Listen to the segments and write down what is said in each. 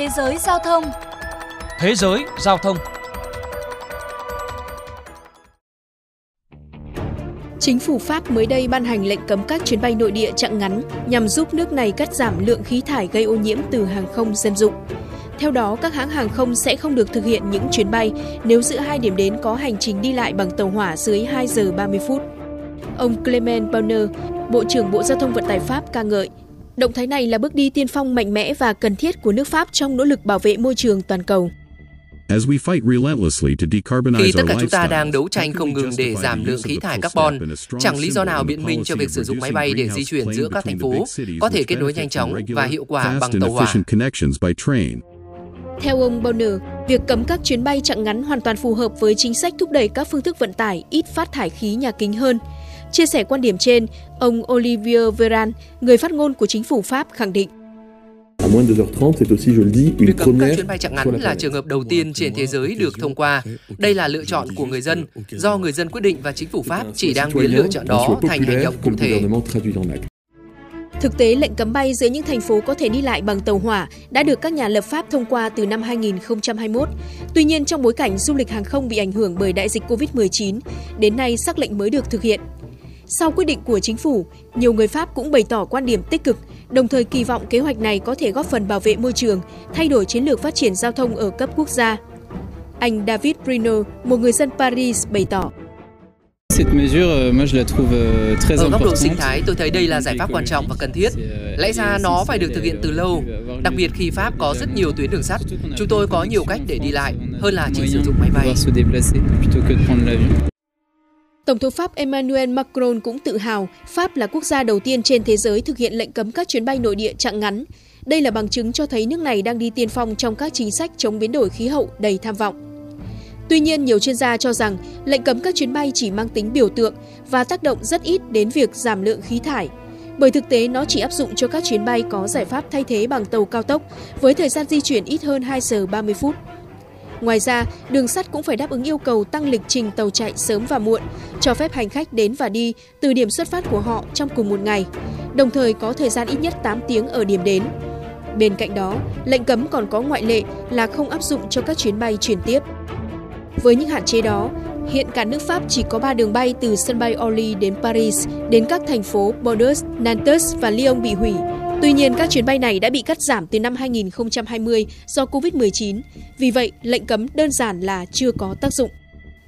Thế giới giao thông Thế giới giao thông Chính phủ Pháp mới đây ban hành lệnh cấm các chuyến bay nội địa chặng ngắn nhằm giúp nước này cắt giảm lượng khí thải gây ô nhiễm từ hàng không dân dụng. Theo đó, các hãng hàng không sẽ không được thực hiện những chuyến bay nếu giữa hai điểm đến có hành trình đi lại bằng tàu hỏa dưới 2 giờ 30 phút. Ông Clement Bonner, Bộ trưởng Bộ Giao thông Vận tải Pháp ca ngợi, động thái này là bước đi tiên phong mạnh mẽ và cần thiết của nước Pháp trong nỗ lực bảo vệ môi trường toàn cầu. Khi tất cả chúng ta đang đấu tranh không ngừng để giảm lượng khí thải carbon, chẳng lý do nào biện minh cho việc sử dụng máy bay để di chuyển giữa các thành phố có thể kết nối nhanh chóng và hiệu quả bằng tàu hỏa. Theo ông Bonner, việc cấm các chuyến bay chặng ngắn hoàn toàn phù hợp với chính sách thúc đẩy các phương thức vận tải ít phát thải khí nhà kính hơn. Chia sẻ quan điểm trên, ông Olivier Véran, người phát ngôn của chính phủ Pháp khẳng định Việc cấm các chuyến bay chặng ngắn là trường hợp đầu tiên trên thế giới được thông qua. Đây là lựa chọn của người dân, do người dân quyết định và chính phủ Pháp chỉ đang biến lựa chọn đó thành hành động cụ thể. Thực tế, lệnh cấm bay giữa những thành phố có thể đi lại bằng tàu hỏa đã được các nhà lập pháp thông qua từ năm 2021. Tuy nhiên, trong bối cảnh du lịch hàng không bị ảnh hưởng bởi đại dịch COVID-19, đến nay sắc lệnh mới được thực hiện. Sau quyết định của chính phủ, nhiều người Pháp cũng bày tỏ quan điểm tích cực, đồng thời kỳ vọng kế hoạch này có thể góp phần bảo vệ môi trường, thay đổi chiến lược phát triển giao thông ở cấp quốc gia. Anh David Bruno, một người dân Paris, bày tỏ. Ở góc độ sinh thái, tôi thấy đây là giải pháp quan trọng và cần thiết. Lẽ ra nó phải được thực hiện từ lâu, đặc biệt khi Pháp có rất nhiều tuyến đường sắt. Chúng tôi có nhiều cách để đi lại hơn là chỉ sử dụng máy bay. Tổng thống Pháp Emmanuel Macron cũng tự hào Pháp là quốc gia đầu tiên trên thế giới thực hiện lệnh cấm các chuyến bay nội địa chặng ngắn. Đây là bằng chứng cho thấy nước này đang đi tiên phong trong các chính sách chống biến đổi khí hậu đầy tham vọng. Tuy nhiên, nhiều chuyên gia cho rằng lệnh cấm các chuyến bay chỉ mang tính biểu tượng và tác động rất ít đến việc giảm lượng khí thải. Bởi thực tế nó chỉ áp dụng cho các chuyến bay có giải pháp thay thế bằng tàu cao tốc với thời gian di chuyển ít hơn 2 giờ 30 phút. Ngoài ra, đường sắt cũng phải đáp ứng yêu cầu tăng lịch trình tàu chạy sớm và muộn, cho phép hành khách đến và đi từ điểm xuất phát của họ trong cùng một ngày, đồng thời có thời gian ít nhất 8 tiếng ở điểm đến. Bên cạnh đó, lệnh cấm còn có ngoại lệ là không áp dụng cho các chuyến bay chuyển tiếp. Với những hạn chế đó, hiện cả nước Pháp chỉ có 3 đường bay từ sân bay Orly đến Paris đến các thành phố Bordeaux, Nantes và Lyon bị hủy. Tuy nhiên, các chuyến bay này đã bị cắt giảm từ năm 2020 do COVID-19. Vì vậy, lệnh cấm đơn giản là chưa có tác dụng.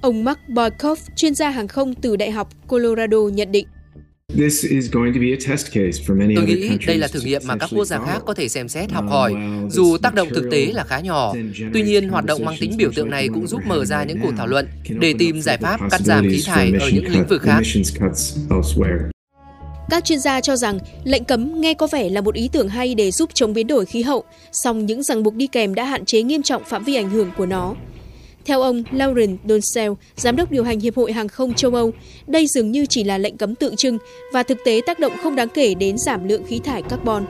Ông Mark Boykoff, chuyên gia hàng không từ Đại học Colorado nhận định. Tôi nghĩ đây là thử nghiệm mà các quốc gia khác có thể xem xét học hỏi, dù tác động thực tế là khá nhỏ. Tuy nhiên, hoạt động mang tính biểu tượng này cũng giúp mở ra những cuộc thảo luận để tìm giải pháp cắt giảm khí thải ở những lĩnh vực khác. Các chuyên gia cho rằng lệnh cấm nghe có vẻ là một ý tưởng hay để giúp chống biến đổi khí hậu, song những ràng buộc đi kèm đã hạn chế nghiêm trọng phạm vi ảnh hưởng của nó. Theo ông Laurent Donsell, giám đốc điều hành Hiệp hội Hàng không châu Âu, đây dường như chỉ là lệnh cấm tượng trưng và thực tế tác động không đáng kể đến giảm lượng khí thải carbon.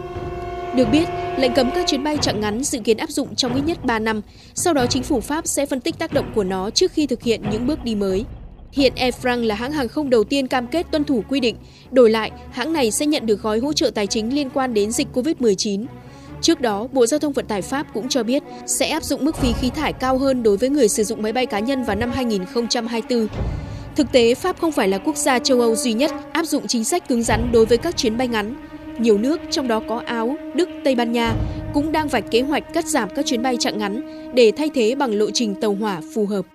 Được biết, lệnh cấm các chuyến bay chặng ngắn dự kiến áp dụng trong ít nhất 3 năm, sau đó chính phủ Pháp sẽ phân tích tác động của nó trước khi thực hiện những bước đi mới. Hiện Air France là hãng hàng không đầu tiên cam kết tuân thủ quy định, đổi lại, hãng này sẽ nhận được gói hỗ trợ tài chính liên quan đến dịch COVID-19. Trước đó, Bộ Giao thông Vận tải Pháp cũng cho biết sẽ áp dụng mức phí khí thải cao hơn đối với người sử dụng máy bay cá nhân vào năm 2024. Thực tế, Pháp không phải là quốc gia châu Âu duy nhất áp dụng chính sách cứng rắn đối với các chuyến bay ngắn. Nhiều nước, trong đó có Áo, Đức, Tây Ban Nha, cũng đang vạch kế hoạch cắt giảm các chuyến bay chặng ngắn để thay thế bằng lộ trình tàu hỏa phù hợp.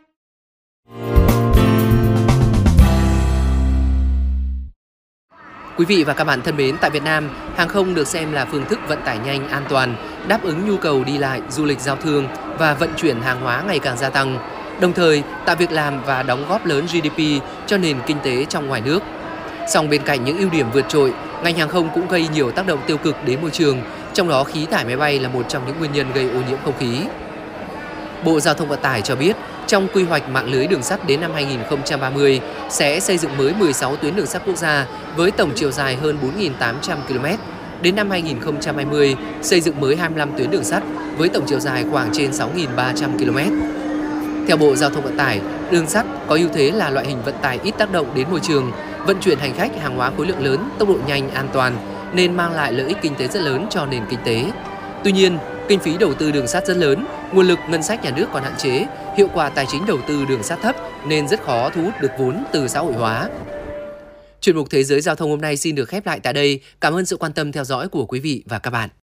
Quý vị và các bạn thân mến, tại Việt Nam, hàng không được xem là phương thức vận tải nhanh, an toàn, đáp ứng nhu cầu đi lại, du lịch giao thương và vận chuyển hàng hóa ngày càng gia tăng, đồng thời tạo việc làm và đóng góp lớn GDP cho nền kinh tế trong ngoài nước. Song bên cạnh những ưu điểm vượt trội, ngành hàng không cũng gây nhiều tác động tiêu cực đến môi trường, trong đó khí thải máy bay là một trong những nguyên nhân gây ô nhiễm không khí. Bộ Giao thông Vận tải cho biết, trong quy hoạch mạng lưới đường sắt đến năm 2030 sẽ xây dựng mới 16 tuyến đường sắt quốc gia với tổng chiều dài hơn 4.800 km. Đến năm 2020, xây dựng mới 25 tuyến đường sắt với tổng chiều dài khoảng trên 6.300 km. Theo Bộ Giao thông Vận tải, đường sắt có ưu thế là loại hình vận tải ít tác động đến môi trường, vận chuyển hành khách hàng hóa khối lượng lớn, tốc độ nhanh, an toàn nên mang lại lợi ích kinh tế rất lớn cho nền kinh tế. Tuy nhiên, kinh phí đầu tư đường sắt rất lớn, nguồn lực ngân sách nhà nước còn hạn chế, hiệu quả tài chính đầu tư đường sắt thấp nên rất khó thu hút được vốn từ xã hội hóa. Chuyên mục Thế giới Giao thông hôm nay xin được khép lại tại đây. Cảm ơn sự quan tâm theo dõi của quý vị và các bạn.